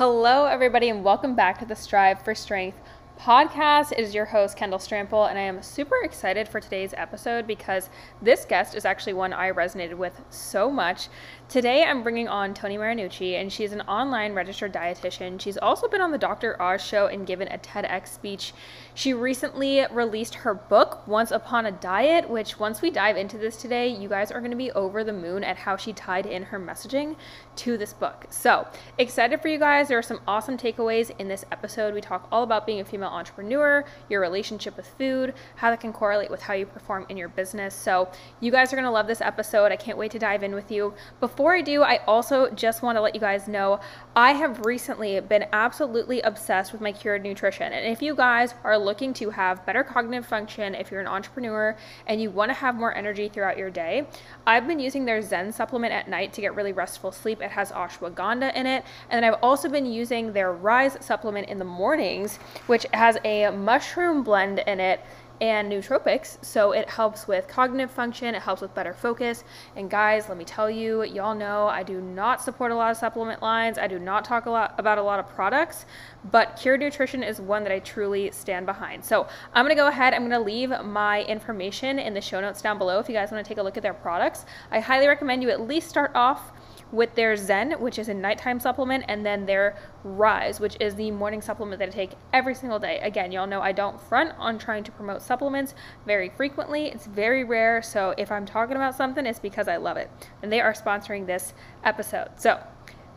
Hello, everybody, and welcome back to the Strive for Strength podcast. It is your host, Kendall Strample, and I am super excited for today's episode because this guest is actually one I resonated with so much. Today, I'm bringing on Toni Marinucci, and she's an online registered dietitian. She's also been on the Dr. Oz show and given a TEDx speech. She recently released her book, Once Upon a Diet, which, once we dive into this today, you guys are going to be over the moon at how she tied in her messaging to this book. So, excited for you guys. There are some awesome takeaways in this episode. We talk all about being a female entrepreneur, your relationship with food, how that can correlate with how you perform in your business. So, you guys are going to love this episode. I can't wait to dive in with you. Before I do, I also just want to let you guys know I have recently been absolutely obsessed with my cured nutrition. And if you guys are looking to have better cognitive function, if you're an entrepreneur and you want to have more energy throughout your day, I've been using their Zen supplement at night to get really restful sleep. It has ashwagandha in it. And then I've also been using their Rise supplement in the mornings, which has a mushroom blend in it and nootropics. So it helps with cognitive function, it helps with better focus. And guys, let me tell you, y'all know I do not support a lot of supplement lines. I do not talk a lot about a lot of products, but Cured Nutrition is one that I truly stand behind. So I'm gonna go ahead, I'm gonna leave my information in the show notes down below if you guys wanna take a look at their products. I highly recommend you at least start off with their Zen, which is a nighttime supplement, and then their Rise, which is the morning supplement that I take every single day. Again, y'all know I don't front on trying to promote supplements very frequently. It's very rare. So if I'm talking about something, it's because I love it. And they are sponsoring this episode. So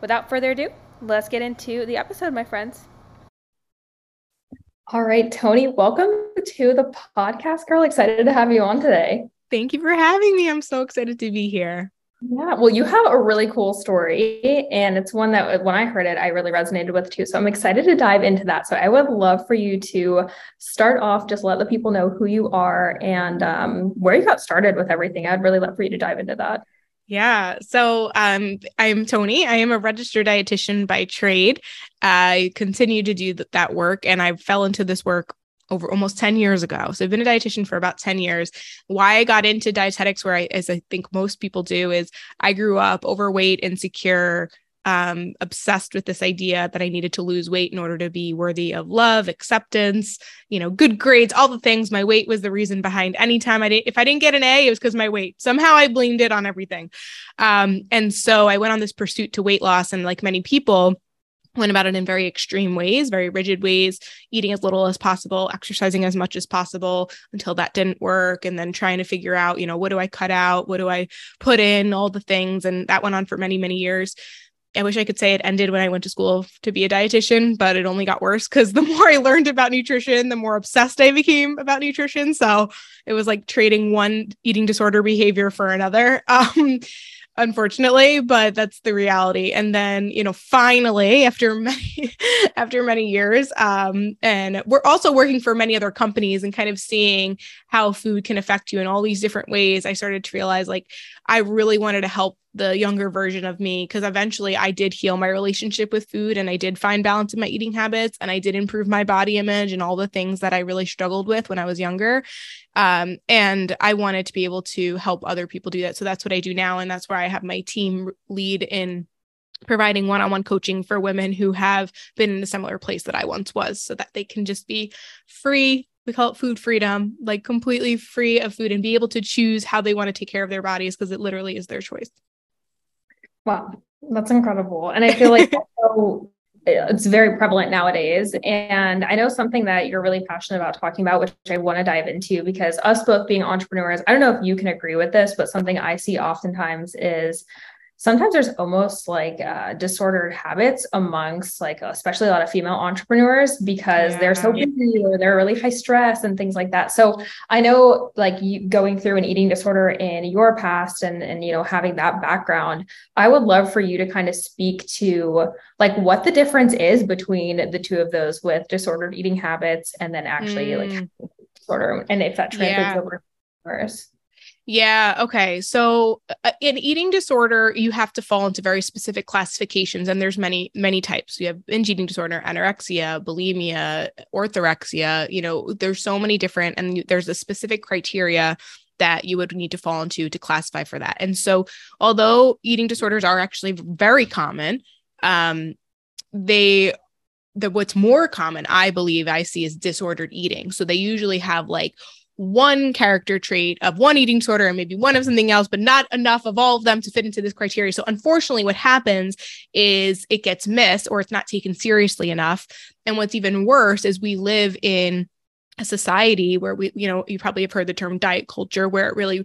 without further ado, let's get into the episode, my friends. All right, Toni, welcome to the podcast, girl. Excited to have you on today. Thank you for having me. I'm so excited to be here. Yeah, well, you have a really cool story, and it's one that when I heard it, I really resonated with too. So I'm excited to dive into that. So I would love for you to start off, just let the people know who you are and um, where you got started with everything. I'd really love for you to dive into that. Yeah. So um, I'm Toni. I am a registered dietitian by trade. I continue to do th- that work, and I fell into this work over almost 10 years ago. So I've been a dietitian for about 10 years. Why I got into dietetics, where I, as I think most people do, is I grew up overweight, insecure, um, obsessed with this idea that I needed to lose weight in order to be worthy of love, acceptance, you know, good grades, all the things. My weight was the reason behind any time I didn't, if I didn't get an A, it was because my weight. Somehow I blamed it on everything. Um, and so I went on this pursuit to weight loss. And like many people, went about it in very extreme ways, very rigid ways, eating as little as possible, exercising as much as possible until that didn't work. And then trying to figure out, you know, what do I cut out? What do I put in? All the things. And that went on for many, many years. I wish I could say it ended when I went to school to be a dietitian, but it only got worse because the more I learned about nutrition, the more obsessed I became about nutrition. So it was like trading one eating disorder behavior for another. Um, unfortunately but that's the reality. And then you know finally after many after many years um and we're also working for many other companies and kind of seeing how food can affect you in all these different ways i started to realize like i really wanted to help the younger version of me because eventually I did heal my relationship with food and I did find balance in my eating habits and I did improve my body image and all the things that I really struggled with when I was younger. Um, and I wanted to be able to help other people do that. So that's what I do now. And that's where I have my team lead in providing one-on-one coaching for women who have been in a similar place that I once was so that they can just be free we call it food freedom like completely free of food and be able to choose how they want to take care of their bodies because it literally is their choice Wow, that's incredible. And I feel like it's very prevalent nowadays. And I know something that you're really passionate about talking about, which I want to dive into because us both being entrepreneurs, I don't know if you can agree with this, but something I see oftentimes is sometimes there's almost like uh, disordered habits amongst like especially a lot of female entrepreneurs because yeah. they're so busy or they're really high stress and things like that so i know like you going through an eating disorder in your past and and you know having that background i would love for you to kind of speak to like what the difference is between the two of those with disordered eating habits and then actually mm. like disorder and if that translates yeah. over yeah. Okay. So, uh, in eating disorder, you have to fall into very specific classifications, and there's many, many types. You have binge eating disorder, anorexia, bulimia, orthorexia. You know, there's so many different, and there's a specific criteria that you would need to fall into to classify for that. And so, although eating disorders are actually very common, um, they the what's more common i believe i see is disordered eating so they usually have like one character trait of one eating disorder and maybe one of something else, but not enough of all of them to fit into this criteria. So, unfortunately, what happens is it gets missed or it's not taken seriously enough. And what's even worse is we live in a society where we, you know, you probably have heard the term diet culture, where it really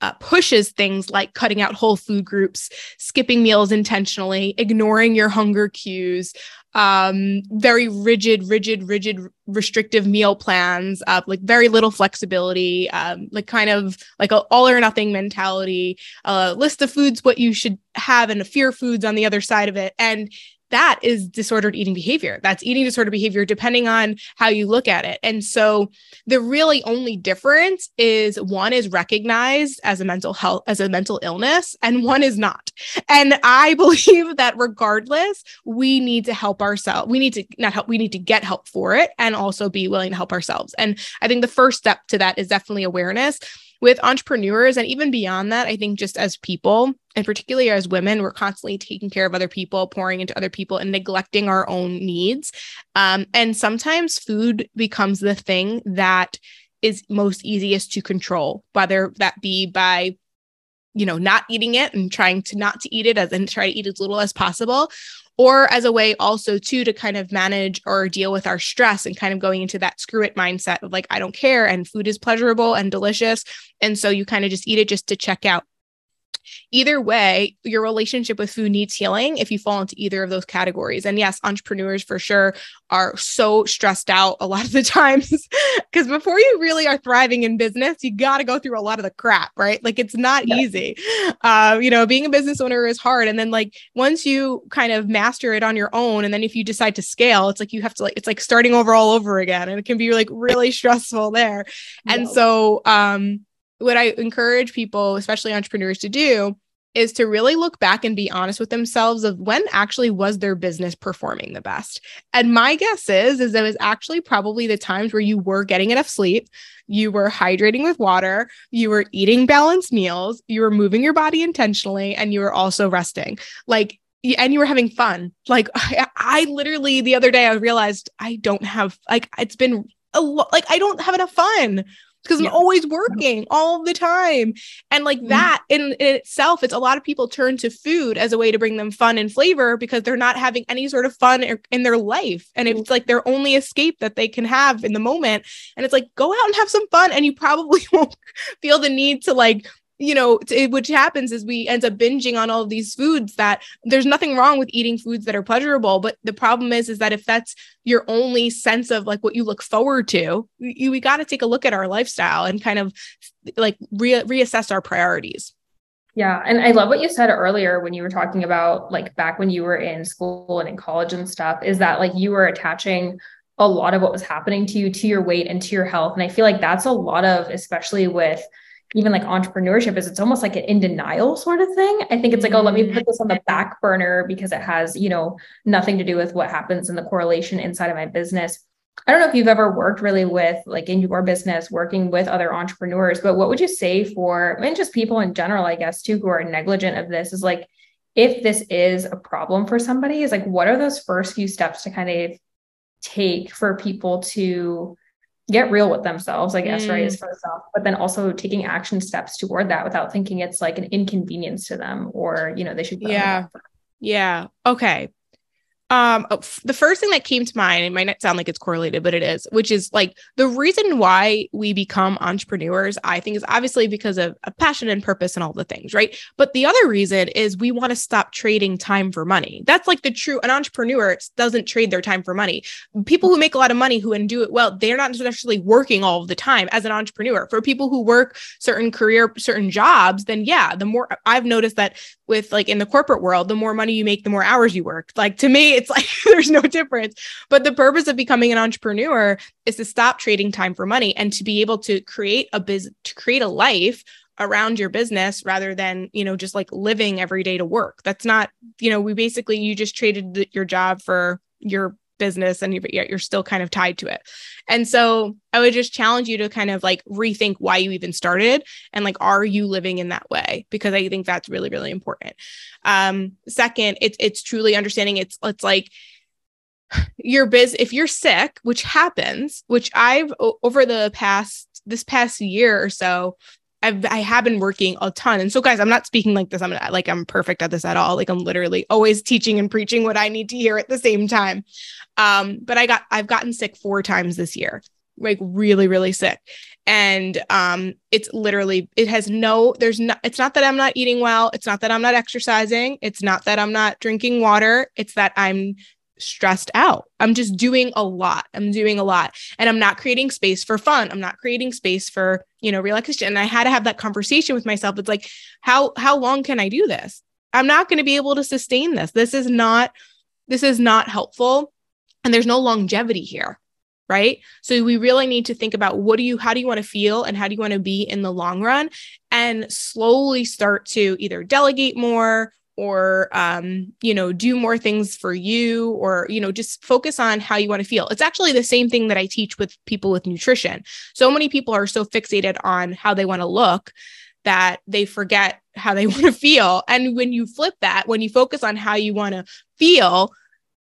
uh, pushes things like cutting out whole food groups, skipping meals intentionally, ignoring your hunger cues, um, very rigid, rigid, rigid, restrictive meal plans, uh, like very little flexibility, um, like kind of like a all or nothing mentality, a list of foods, what you should have, and a fear foods on the other side of it. And that is disordered eating behavior. That's eating disorder behavior, depending on how you look at it. And so the really only difference is one is recognized as a mental health, as a mental illness, and one is not. And I believe that regardless, we need to help ourselves. We need to not help, we need to get help for it and also be willing to help ourselves. And I think the first step to that is definitely awareness with entrepreneurs and even beyond that, I think just as people, and particularly as women, we're constantly taking care of other people, pouring into other people, and neglecting our own needs. Um, and sometimes food becomes the thing that is most easiest to control, whether that be by you know not eating it and trying to not to eat it as and try to eat as little as possible or as a way also too to kind of manage or deal with our stress and kind of going into that screw it mindset of like i don't care and food is pleasurable and delicious and so you kind of just eat it just to check out Either way, your relationship with food needs healing if you fall into either of those categories. And yes, entrepreneurs for sure are so stressed out a lot of the times because before you really are thriving in business, you got to go through a lot of the crap, right? Like it's not yeah. easy. Uh, you know, being a business owner is hard. And then like once you kind of master it on your own, and then if you decide to scale, it's like you have to like, it's like starting over all over again. And it can be like really stressful there. And yeah. so, um, what I encourage people, especially entrepreneurs, to do is to really look back and be honest with themselves of when actually was their business performing the best. And my guess is is it was actually probably the times where you were getting enough sleep, you were hydrating with water, you were eating balanced meals, you were moving your body intentionally and you were also resting. Like and you were having fun. Like I, I literally the other day I realized I don't have like it's been a lot like I don't have enough fun because yeah. I'm always working all the time. And like mm that in, in itself, it's a lot of people turn to food as a way to bring them fun and flavor because they're not having any sort of fun in their life. And it's like their only escape that they can have in the moment. And it's like, go out and have some fun. And you probably won't feel the need to like you know, which happens is we end up binging on all these foods that there's nothing wrong with eating foods that are pleasurable, but the problem is, is that if that's your only sense of like what you look forward to, we, we got to take a look at our lifestyle and kind of like re- reassess our priorities. Yeah. And I love what you said earlier when you were talking about like back when you were in school and in college and stuff, is that like you were attaching a lot of what was happening to you to your weight and to your health. And I feel like that's a lot of, especially with even like entrepreneurship is it's almost like an in denial sort of thing. I think it's like, oh, let me put mm. this on the back burner because it has, you know, nothing to do with what happens in the correlation inside of my business. I don't know if you've ever worked really with like in your business working with other entrepreneurs, but what would you say for and just people in general, I guess, too, who are negligent of this is like if this is a problem for somebody, is like what are those first few steps to kind of take for people to get real with themselves, I guess, mm. right? Is first off, but then also taking action steps toward that without thinking it's like an inconvenience to them or, you know, they should. Yeah. Yeah. Okay. Um, oh, the first thing that came to mind, it might not sound like it's correlated, but it is, which is like the reason why we become entrepreneurs, I think is obviously because of a passion and purpose and all the things, right? But the other reason is we want to stop trading time for money. That's like the true, an entrepreneur doesn't trade their time for money. People who make a lot of money who and do it well, they're not necessarily working all of the time as an entrepreneur. For people who work certain career, certain jobs, then yeah, the more I've noticed that with like in the corporate world, the more money you make, the more hours you work. Like to me, it's like there's no difference. But the purpose of becoming an entrepreneur is to stop trading time for money and to be able to create a business, to create a life around your business rather than you know just like living every day to work that's not you know we basically you just traded the, your job for your business and yet you're still kind of tied to it. And so I would just challenge you to kind of like rethink why you even started and like are you living in that way because I think that's really really important. Um second it's it's truly understanding it's it's like your biz if you're sick which happens which i've over the past this past year or so I've I have been working a ton. And so guys, I'm not speaking like this. I'm not, like I'm perfect at this at all. Like I'm literally always teaching and preaching what I need to hear at the same time. Um, but I got I've gotten sick four times this year. Like really, really sick. And um, it's literally, it has no, there's not, it's not that I'm not eating well. It's not that I'm not exercising. It's not that I'm not drinking water. It's that I'm stressed out. I'm just doing a lot. I'm doing a lot and I'm not creating space for fun. I'm not creating space for, you know, relaxation. And I had to have that conversation with myself. It's like, how how long can I do this? I'm not going to be able to sustain this. This is not this is not helpful and there's no longevity here. Right. So we really need to think about what do you, how do you want to feel and how do you want to be in the long run and slowly start to either delegate more or um, you know do more things for you or you know just focus on how you want to feel. It's actually the same thing that i teach with people with nutrition. So many people are so fixated on how they want to look that they forget how they want to feel. And when you flip that when you focus on how you want to feel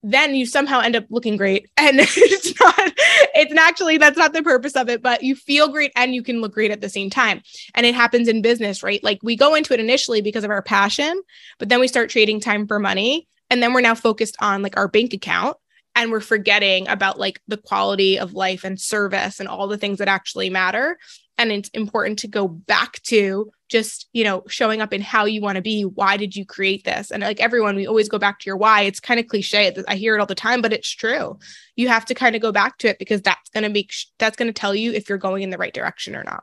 then you somehow end up looking great. And it's not it's actually that's not the purpose of it but you feel great and you can look great at the same time. And it happens in business right? Like we go into it initially because of our passion but then we start trading time for money. And then we're now focused on like our bank account and we're forgetting about like the quality of life and service and all the things that actually matter. And it's important to go back to just you know showing up in how you want to be why did you create this and like everyone we always go back to your why it's kind of cliche i hear it all the time but it's true you have to kind of go back to it because that's going to make that's going to tell you if you're going in the right direction or not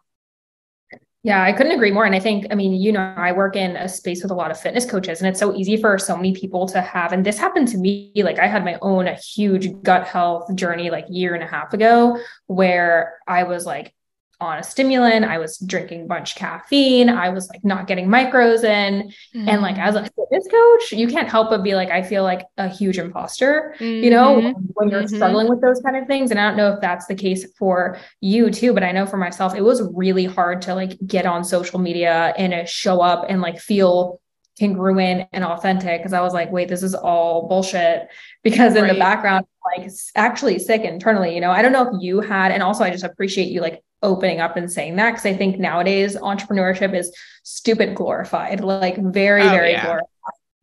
yeah, I couldn't agree more. And I think, I mean, you know, I work in a space with a lot of fitness coaches, and it's so easy for so many people to have. And this happened to me. Like, I had my own huge gut health journey like year and a half ago, where I was like, on a stimulant. I was drinking bunch caffeine. I was like not getting micros in. Mm-hmm. And like as a fitness coach, you can't help but be like, I feel like a huge imposter, mm-hmm. you know, mm-hmm. when you're mm-hmm. struggling with those kind of things. And I don't know if that's the case for you too, but I know for myself, it was really hard to like get on social media and show up and like feel congruent and authentic because I was like, wait, this is all bullshit. Because in right. the background, like actually sick internally, you know. I don't know if you had, and also I just appreciate you like opening up and saying that because I think nowadays entrepreneurship is stupid glorified, like very, oh, very yeah. glorified.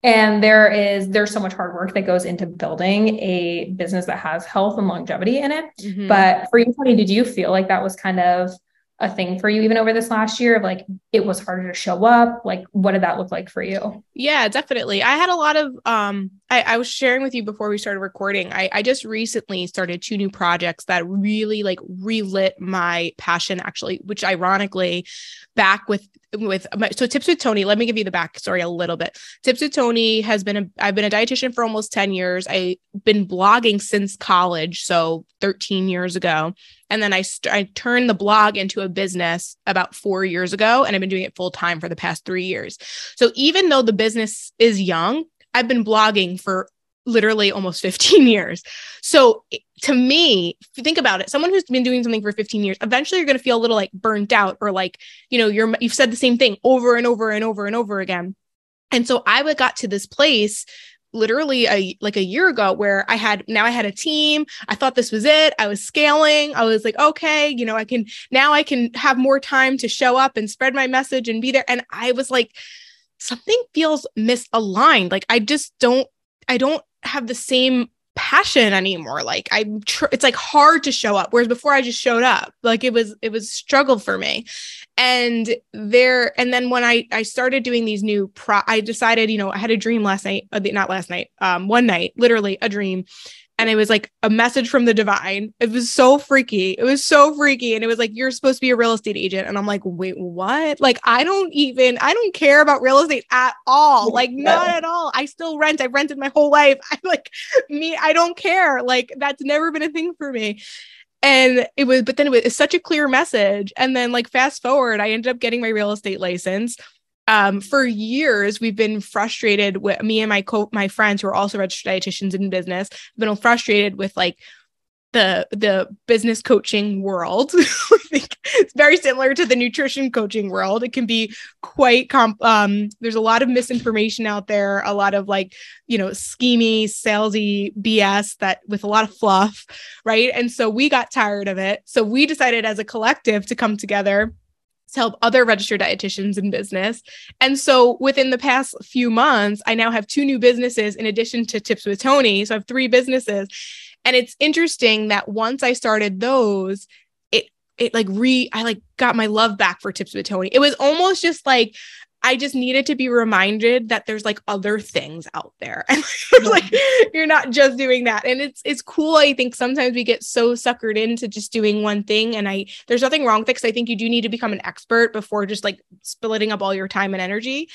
And there is there's so much hard work that goes into building a business that has health and longevity in it. Mm-hmm. But for you, Toni, did you feel like that was kind of a thing for you even over this last year of like it was harder to show up. Like what did that look like for you? Yeah definitely. I had a lot of um i, I was sharing with you before we started recording I, I just recently started two new projects that really like relit my passion actually which ironically back with with my, so tips with Toni let me give you the backstory a little bit. Tips with Toni has been a i've been a dietitian for almost 10 years. I've been blogging since college so 13 years ago and then I, st- I turned the blog into a business about four years ago, and I've been doing it full time for the past three years. So even though the business is young, I've been blogging for literally almost 15 years. So to me, if you think about it, someone who's been doing something for 15 years, eventually you're going to feel a little like burnt out or like, you know, you're you've said the same thing over and over and over and over again. And so I got to this place literally a like a year ago where I had now I had a team. I thought this was it. I was scaling. I was like, okay, you know, I can now I can have more time to show up and spread my message and be there. And I was like, something feels misaligned. Like I just don't I don't have the same passion anymore. Like i'm tr- it's like hard to show up whereas before i just showed up. Like it was it was struggle for me. And there and then when i i started doing these new pro i decided you know i had a dream last night uh, not last night um one night literally a dream and it was like a message from the divine. It was so freaky. It was so freaky. And it was like, you're supposed to be a real estate agent. And I'm like, wait, what? Like, I don't even, I don't care about real estate at all. Like, not at all. I still rent. I've rented my whole life. I like me, I don't care. Like, that's never been a thing for me. And it was, but then it was such a clear message. And then, like, fast forward, I ended up getting my real estate license um, for years we've been frustrated with me and my co my friends who are also registered dietitians in business been frustrated with like the the business coaching world. I think it's very similar to the nutrition coaching world. It can be quite comp um there's a lot of misinformation out there, a lot of like, you know, schemy, salesy BS that with a lot of fluff, right? And so we got tired of it. So we decided as a collective to come together to help other registered dietitians in business. And so within the past few months, I now have two new businesses in addition to Tips with Toni. So I have three businesses. And it's interesting that once I started those, it it like re I like got my love back for Tips with Toni. It was almost just like I just needed to be reminded that there's like other things out there. And like you're not just doing that. And it's it's cool. I think sometimes we get so suckered into just doing one thing. And I there's nothing wrong with it because I think you do need to become an expert before just like splitting up all your time and energy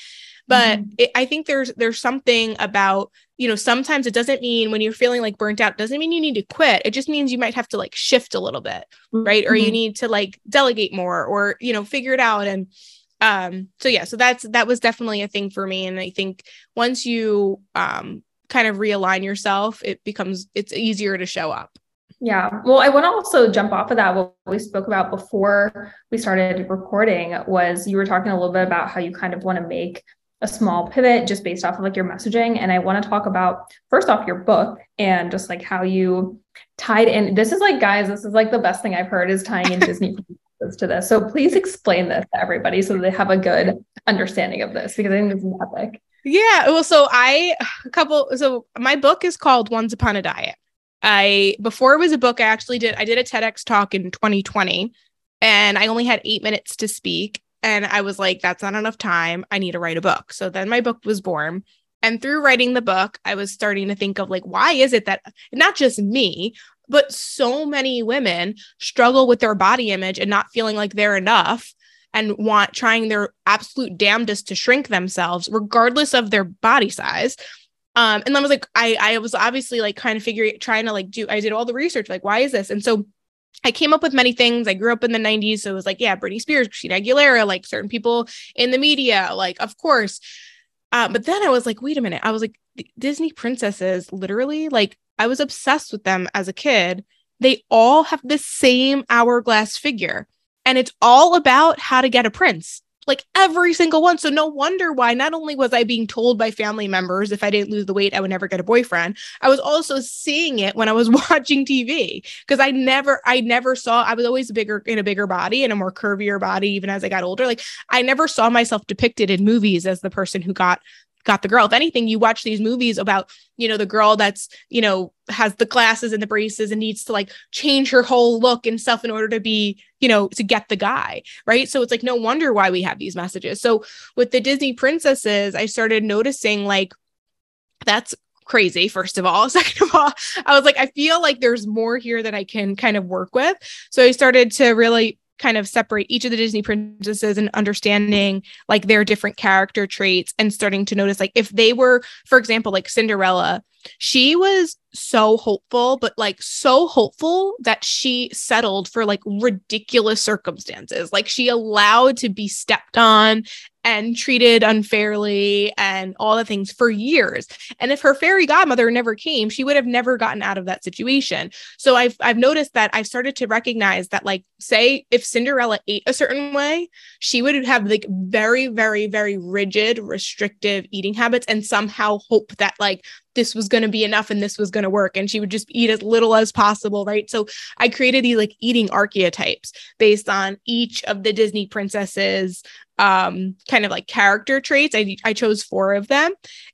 but mm-hmm. it, i think there's there's something about you know sometimes it doesn't mean when you're feeling like burnt out doesn't mean you need to quit it just means you might have to like shift a little bit right mm-hmm. or you mm-hmm. need to like delegate more or you know figure it out and um so yeah so that's that was definitely a thing for me and i think once you um kind of realign yourself it becomes it's easier to show up yeah. Well, I want to also jump off of that. What we spoke about before we started recording was you were talking a little bit about how you kind of want to make a small pivot just based off of like your messaging. And I want to talk about first off your book and just like how you tied in. This is like, guys, this is like the best thing I've heard is tying in Disney to this. So please explain this to everybody so they have a good understanding of this because I think this is epic. Yeah. Well, so I a couple so my book is called Once Upon a Diet. I before it was a book, I actually did I did a TEDx talk in 2020 and I only had eight minutes to speak. And I was like, that's not enough time. I need to write a book. So then my book was born. And through writing the book, I was starting to think of like, why is it that not just me, but so many women struggle with their body image and not feeling like they're enough and want trying their absolute damnedest to shrink themselves, regardless of their body size. Um, and I was like, I, I was obviously like kind of figuring, trying to like do, I did all the research, like, why is this? And so I came up with many things. I grew up in the 90s. So it was like, yeah, Britney Spears, Christina Aguilera, like certain people in the media, like, of course. Uh, but then I was like, wait a minute. I was like, Disney princesses, literally, like, I was obsessed with them as a kid. They all have the same hourglass figure. And it's all about how to get a prince like every single one. So no wonder why not only was I being told by family members if I didn't lose the weight, I would never get a boyfriend. I was also seeing it when I was watching TV because I never, I never saw, I was always bigger in a bigger body and a more curvier body, even as I got older. Like I never saw myself depicted in movies as the person who got got the girl. If anything, you watch these movies about, you know, the girl that's, you know, has the glasses and the braces and needs to like change her whole look and stuff in order to be, you know, to get the guy. Right. So it's like, no wonder why we have these messages. So with the Disney princesses, I started noticing like, that's crazy first of all second of all i was like i feel like there's more here that i can kind of work with so i started to really kind of separate each of the Disney princesses and understanding like their different character traits and starting to notice like if they were, for example, like Cinderella, she was so hopeful, but like so hopeful that she settled for like ridiculous circumstances. Like she allowed to be stepped on and treated unfairly and all the things for years. And if her fairy godmother never came, she would have never gotten out of that situation. So I've I've noticed that I've started to recognize that like say if Cinderella ate a certain way, she would have like very very very rigid restrictive eating habits and somehow hope that like this was going to be enough and this was going to work. And she would just eat as little as possible right? So i created these like eating archetypes based on each of the disney princesses um, kind of like character traits. I, I chose four of them.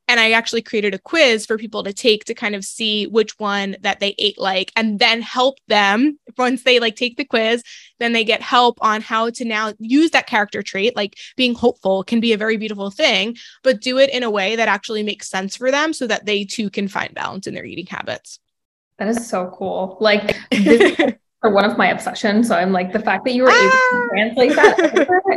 And I actually created a quiz for people to take to kind of see which one that they ate like, and then help them once they like take the quiz, then they get help on how to now use that character trait. Like being hopeful can be a very beautiful thing, but do it in a way that actually makes sense for them so that they too can find balance in their eating habits. That is so cool. Like this, or one of my obsessions. So I'm like, the fact that you were able to ah! translate that,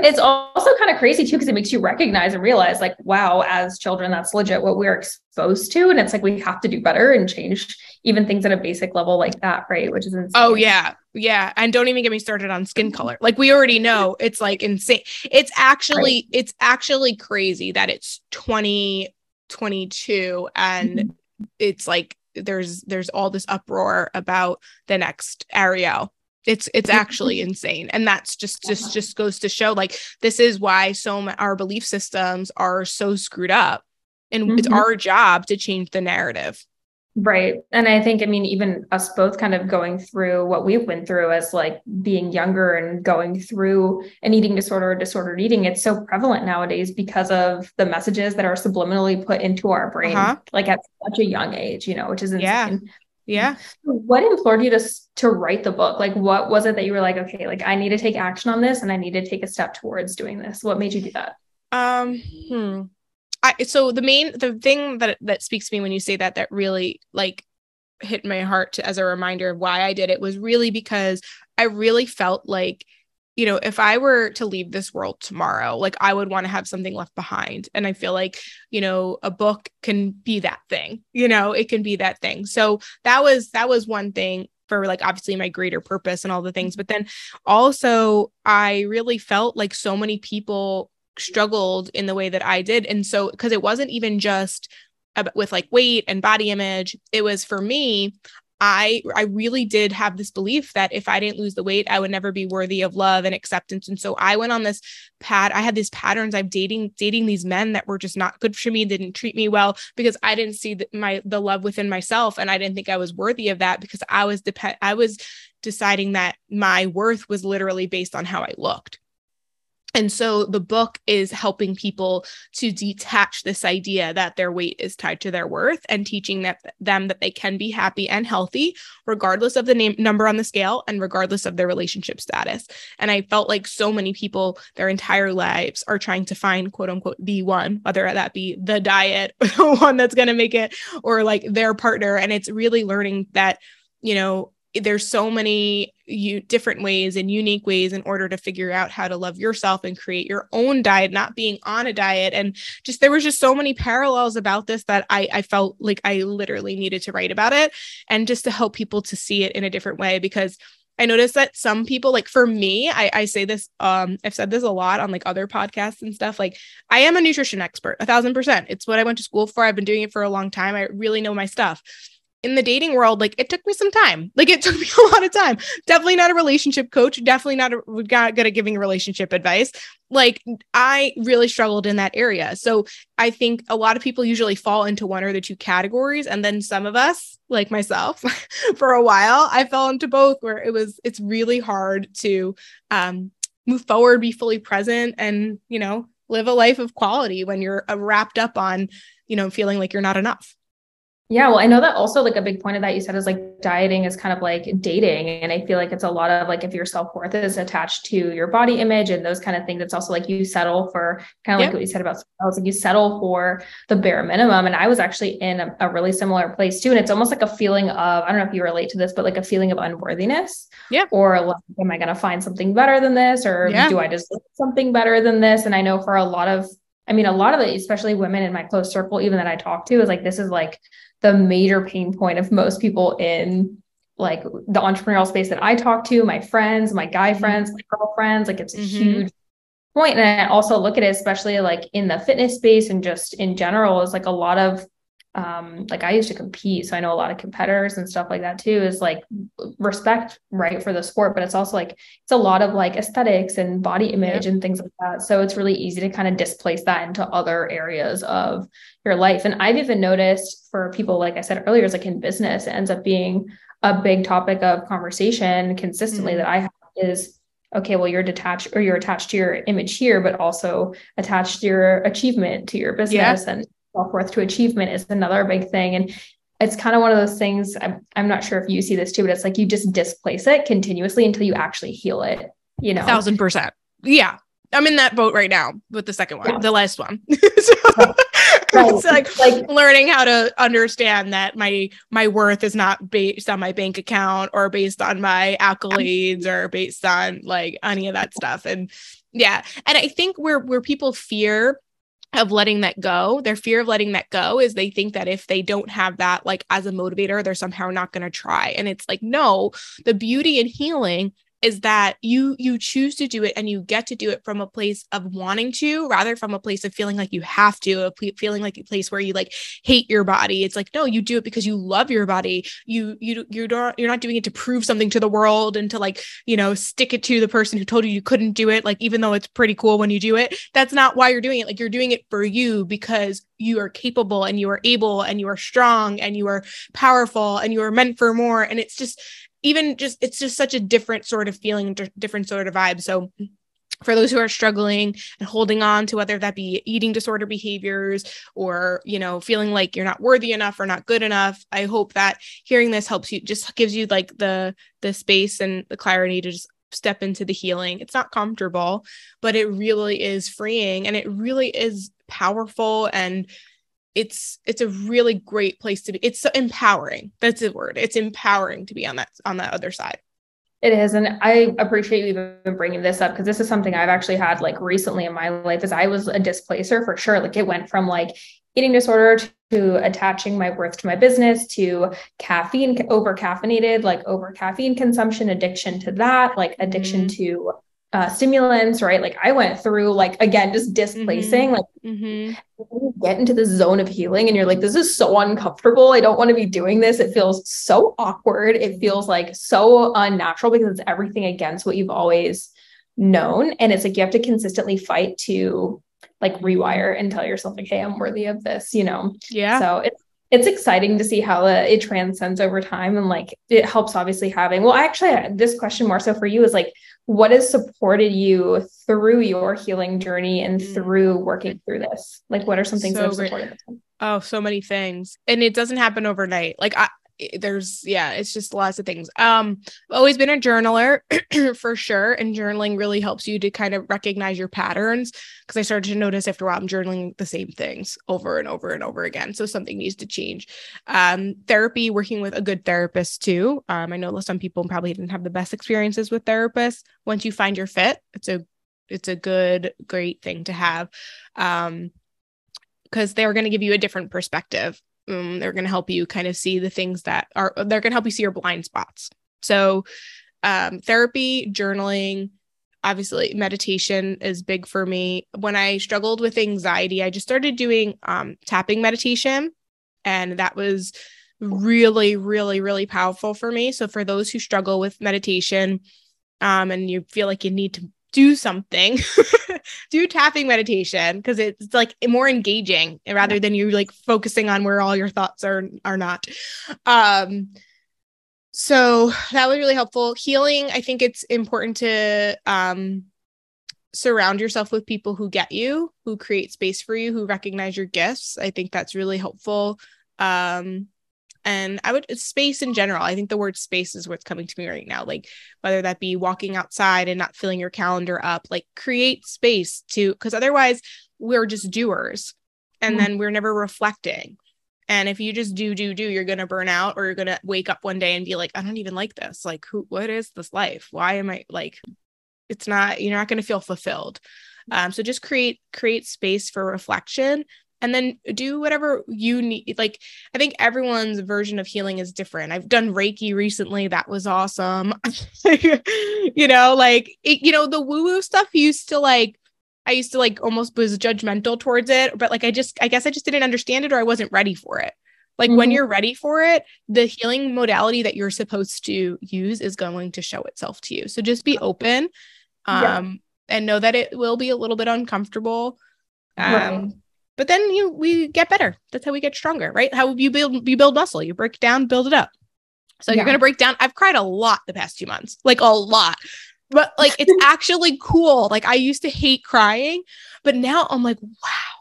it's also kind of crazy too, because it makes you recognize and realize, like, wow, as children, that's legit what we're exposed to. And it's like, we have to do better and change even things at a basic level like that, right? Which is insane. Oh, yeah. Yeah. And don't even get me started on skin color. Like, we already know it's like insane. It's actually, right. it's actually crazy that it's 2022 and mm-hmm. it's like there's there's all this uproar about the next Ariel. It's it's actually insane. And that's just just just goes to show like this is why so our belief systems are so screwed up. And mm-hmm. it's our job to change the narrative right. And i think i mean even us both kind of going through what we've been through as like being younger and going through an eating disorder or disordered eating it's so prevalent nowadays because of the messages that are subliminally put into our brain uh-huh. like at such a young age you know which is insane. Yeah. Yeah what implored you to to write the book? Like what was it that you were like okay like i need to take action on this and i need to take a step towards doing this. What made you do that? Um hmm. I, so the main the thing that that speaks to me when you say that that really like hit my heart to, as a reminder of why I did it was really because I really felt like you know, if I were to leave this world tomorrow, like I would want to have something left behind. And I feel like, you know, a book can be that thing, you know, it can be that thing. So that was, that was one thing for like obviously my greater purpose and all the things. But then also, I really felt like so many people struggled in the way that I did. And so, because it wasn't even just with like weight and body image, it was for me, I I really did have this belief that if I didn't lose the weight, I would never be worthy of love and acceptance. And so I went on this pad. I had these patterns. I'm dating dating these men that were just not good for me, didn't treat me well because I didn't see the, my the love within myself, and I didn't think I was worthy of that because I was depend I was deciding that my worth was literally based on how I looked. And so the book is helping people to detach this idea that their weight is tied to their worth and teaching that, them that they can be happy and healthy regardless of the name number on the scale and regardless of their relationship status. And I felt like so many people their entire lives are trying to find quote unquote the one, whether that be the diet, the one that's going to make it or like their partner and it's really learning that you know there's so many you different ways and unique ways in order to figure out how to love yourself and create your own diet not being on a diet and just there was just so many parallels about this that i i felt like i literally needed to write about it and just to help people to see it in a different way because I noticed that some people, like for me, I, I say this, um, I've said this a lot on like other podcasts and stuff. Like, I am a nutrition expert, a thousand percent. It's what I went to school for. I've been doing it for a long time. I really know my stuff in the dating world, like it took me some time. Like it took me a lot of time. Definitely not a relationship coach. Definitely not, a, good at giving relationship advice. Like I really struggled in that area. So I think a lot of people usually fall into one or the two categories. And then some of us, like myself, for a while, I fell into both where it was, it's really hard to um, move forward, be fully present, and, you know, live a life of quality when you're uh, wrapped up on, you know, feeling like you're not enough. Yeah, well, I know that also like a big point of that you said is like dieting is kind of like dating. And I feel like it's a lot of like if your self worth is attached to your body image and those kind of things, it's also like you settle for kind of yep. like what you said about was like you settle for the bare minimum. And I was actually in a, a, really similar place too. And it's almost like a feeling of, I don't know if you relate to this, but like a feeling of unworthiness. Yeah. Or like, am I going to find something better than this? Or yeah. do I just something better than this? And I know for a lot of, I mean, a lot of it, especially women in my close circle, even that I talk to, is like, this is like, the major pain point of most people in like the entrepreneurial space that I talk to, my friends, my guy mm-hmm. friends, my girlfriends, like it's a mm-hmm. huge point. And I also look at it, especially like in the fitness space and just in general, is like a lot of um like i used to compete so i know a lot of competitors and stuff like that too is like respect right for the sport but it's also like it's a lot of like aesthetics and body image yeah. and things like that so it's really easy to kind of displace that into other areas of your life and i've even noticed for people like i said earlier is like in business it ends up being a big topic of conversation consistently mm-hmm. that i have is okay well you're detached or you're attached to your image here but also attached to your achievement to your business yeah. and self-worth to achievement is another big thing. And it's kind of one of those things I'm, I'm not sure if you see this too but it's like you just displace it continuously until you actually heal it you know? Thousand percent. Yeah. I'm in that boat right now with the second one yeah. the last one. So, right. it's like, like learning how to understand that my my worth is not based on my bank account or based on my accolades or based on like any of that stuff. And yeah. And i think where where people fear of letting that go their fear of letting that go is they think that if they don't have that like as a motivator they're somehow not going to try. And it's like no the beauty in healing is that you you choose to do it and you get to do it from a place of wanting to rather from a place of feeling like you have to a feeling like a place where you like hate your body. It's like no you do it because you love your body. You you you don't you're not doing it to prove something to the world and to like you know stick it to the person who told you you couldn't do it like even though it's pretty cool when you do it. That's not why you're doing it. Like you're doing it for you because you are capable and you are able and you are strong and you are powerful and you are meant for more. And it's just even just it's just such a different sort of feeling different sort of vibe. So for those who are struggling and holding on to whether that be eating disorder behaviors or you know feeling like you're not worthy enough or not good enough i hope that hearing this helps you just gives you like the the space and the clarity to just step into the healing. It's not comfortable but it really is freeing and it really is powerful and it's it's a really great place to be. It's empowering. That's the word. It's empowering to be on that on that other side. It is and i appreciate you even bringing this up because this is something i've actually had like recently in my life as i was a displacer for sure. Like it went from like eating disorder to attaching my worth to my business to caffeine over caffeinated like over caffeine consumption addiction to that like addiction mm-hmm. to uh, stimulants, right? Like I went through like again just displacing. Mm-hmm. Like mm-hmm. you get into the zone of healing and you're like, this is so uncomfortable. I don't want to be doing this. It feels so awkward. It feels like so unnatural because it's everything against what you've always known. And it's like you have to consistently fight to like rewire and tell yourself like, hey, I'm worthy of this, you know? Yeah. So it's it's exciting to see how it transcends over time and like it helps obviously having well actually this question more so for you is like what has supported you through your healing journey and mm. through working through this? Like, what are some things so that have supported this? Oh, so many things. And it doesn't happen overnight. Like, I, there's yeah it's just lots of things. Um I've always been a journaler for sure and journaling really helps you to kind of recognize your patterns because i started to notice after a while i'm journaling the same things over and over and over again so something needs to change. Um therapy working with a good therapist too. Um i know some people probably didn't have the best experiences with therapists. Once you find your fit it's a it's a good great thing to have um because they're going to give you a different perspective um, they're going to help you kind of see the things that are they're going to help you see your blind spots. So um, therapy journaling obviously meditation is big for me. When i struggled with anxiety i just started doing um, tapping meditation and that was really really really powerful for me. So for those who struggle with meditation um, and you feel like you need to do something do tapping meditation because it's like more engaging rather than you like focusing on where all your thoughts are are not. Um so that was really helpful. Healing i think it's important to um surround yourself with people who get you who create space for you who recognize your gifts. I think that's really helpful. Um and i would space in general i think the word space is what's coming to me right now like whether that be walking outside and not filling your calendar up like create space to because otherwise we're just doers and mm-hmm. then we're never reflecting. And if you just do do do you're going to burn out or you're going to wake up one day and be like i don't even like this. Like who what is this life? Why am i like it's not you're not going to feel fulfilled. Um, so just create create space for reflection and then do whatever you need like i think everyone's version of healing is different. I've done reiki recently that was awesome. You know like it, you know the woo woo stuff used to like i used to like almost was judgmental towards it but like i just i guess i just didn't understand it or i wasn't ready for it. Like mm-hmm. when you're ready for it the healing modality that you're supposed to use is going to show itself to you. So just be open um yeah. and know that it will be a little bit uncomfortable um right but then you we get better. That's how we get stronger right? How you build you build muscle. You break down build it up. So yeah. you're gonna break down i've cried a lot the past two months like a lot. But like it's actually cool. Like i used to hate crying but now i'm like wow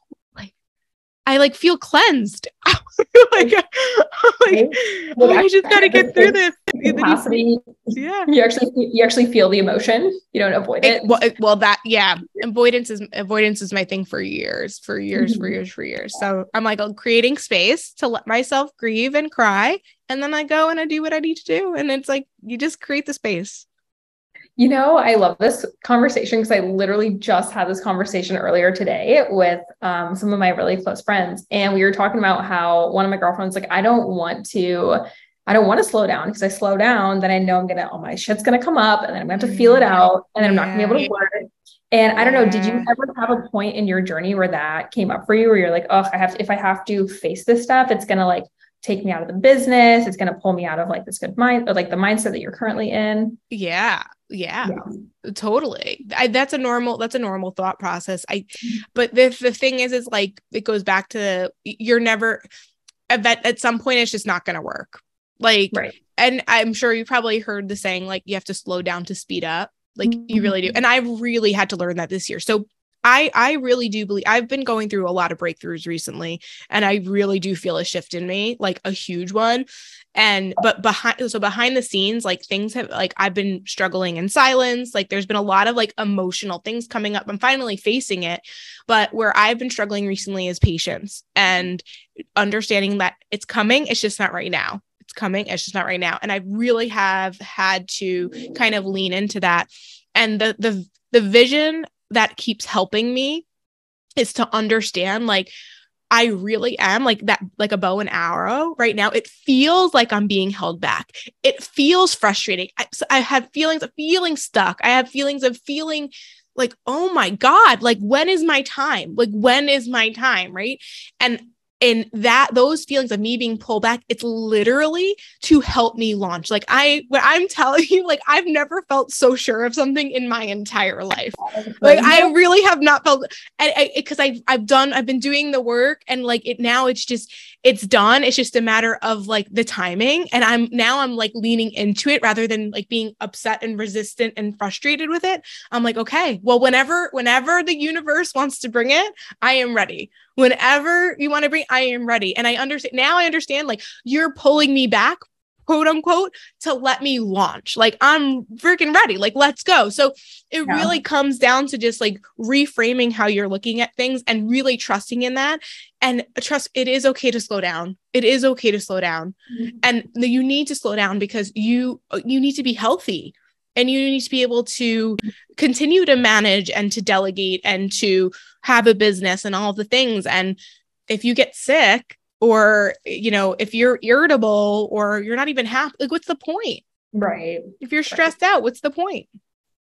I like feel cleansed. like, like, oh, I just gotta get through this. Capacity. Yeah. You actually you actually feel the emotion. You don't avoid it. well, well, that yeah. Avoidance is avoidance is my thing for years, for years, mm-hmm. for years, for years. So I'm like I'm creating space to let myself grieve and cry. And then I go and I do what I need to do. And it's like you just create the space. You know, I love this conversation because I literally just had this conversation earlier today with um, some of my really close friends. And we were talking about how one of my girlfriends, like, I don't want to I don't want to slow down because I slow down, then I know I'm gonna, oh my shit's gonna come up and then I'm gonna have to feel it out and then I'm not gonna be able to work. And I don't know, did you ever have a point in your journey where that came up for you where you're like, oh, I have to, if I have to face this stuff, it's gonna like take me out of the business. It's going to pull me out of like this good mind or like the mindset that you're currently in. Yeah. Yeah, yeah. totally. I, that's a normal, that's a normal thought process. I, mm-hmm. but the, the thing is, is like, it goes back to you're never, at, at some point, it's just not going to work. Like, right. and I'm sure you probably heard the saying, like, you have to slow down to speed up. Like, mm-hmm. you really do. And I've really had to learn that this year. So I I really do believe I've been going through a lot of breakthroughs recently and I really do feel a shift in me, like a huge one. And but behind so behind the scenes like things have like I've been struggling in silence, like there's been a lot of like emotional things coming up. I'm finally facing it, but where I've been struggling recently is patience and understanding that it's coming, it's just not right now. It's coming, it's just not right now. And I really have had to kind of lean into that and the the the vision that keeps helping me is to understand like I really am like that, like a bow and arrow right now. It feels like I'm being held back. It feels frustrating. I, I have feelings of feeling stuck. I have feelings of feeling like, oh my God, like when is my time? Like when is my time? Right. And and that those feelings of me being pulled back it's literally to help me launch. Like i when i'm telling you like i've never felt so sure of something in my entire life. Like i really have not felt and because i've i've done i've been doing the work and like it now it's just it's done. It's just a matter of like the timing. And i'm now i'm like leaning into it rather than like being upset and resistant and frustrated with it. I'm like okay well whenever whenever the universe wants to bring it i am ready. Whenever you want to bring i am ready. And i understand now i understand like you're pulling me back quote unquote to let me launch. Like i'm freaking ready. Like let's go. So it yeah. really comes down to just like reframing how you're looking at things and really trusting in that. And trust it is okay to slow down. It is okay to slow down. Mm-hmm. and you need to slow down because you you need to be healthy. And you need to be able to continue to manage and to delegate and to have a business and all the things. And if you get sick or you know if you're irritable or you're not even happy like what's the point? Right. If you're stressed right. out what's the point?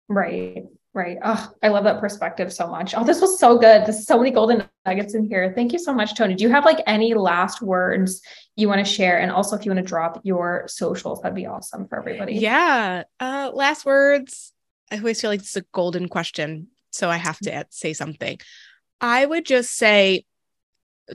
Right. Right. Oh i love that perspective so much. Oh this was so good. There's so many golden nuggets in here. Thank you so much Toni. Do you have like any last words you want to share? And also if you want to drop your socials that'd be awesome for everybody. Yeah. Uh last words. I always feel like it's a golden question so i have to say something. I would just say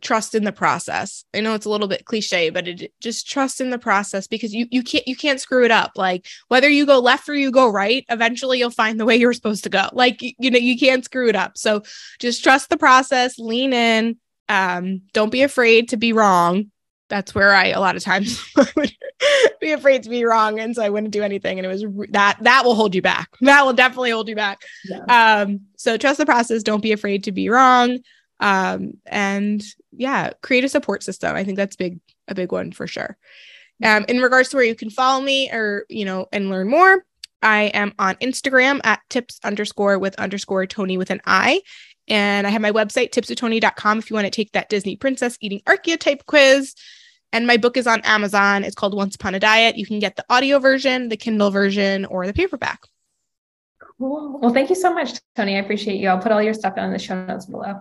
trust in the process. I know it's a little bit cliche, but it just trust in the process because you you can't you can't screw it up. Like whether you go left or you go right, eventually you'll find the way you're supposed to go. Like you know, you can't screw it up. So just trust the process, lean in. Um, don't be afraid to be wrong. That's where I a lot of times would be afraid to be wrong, and so I wouldn't do anything. And it was that that will hold you back. That will definitely hold you back. Yeah. Um, so trust the process. Don't be afraid to be wrong um, and yeah create a support system i think that's big a big one for sure um, in regards to where you can follow me or you know and learn more i am on instagram at tips underscore with underscore Toni with an i and i have my website tipswithtoni.com if you want to take that disney princess eating archetype quiz and my book is on amazon it's called once upon a diet you can get the audio version the kindle version or the paperback Cool. Well, thank you so much, Toni. I appreciate you. I'll put all your stuff down in the show notes below.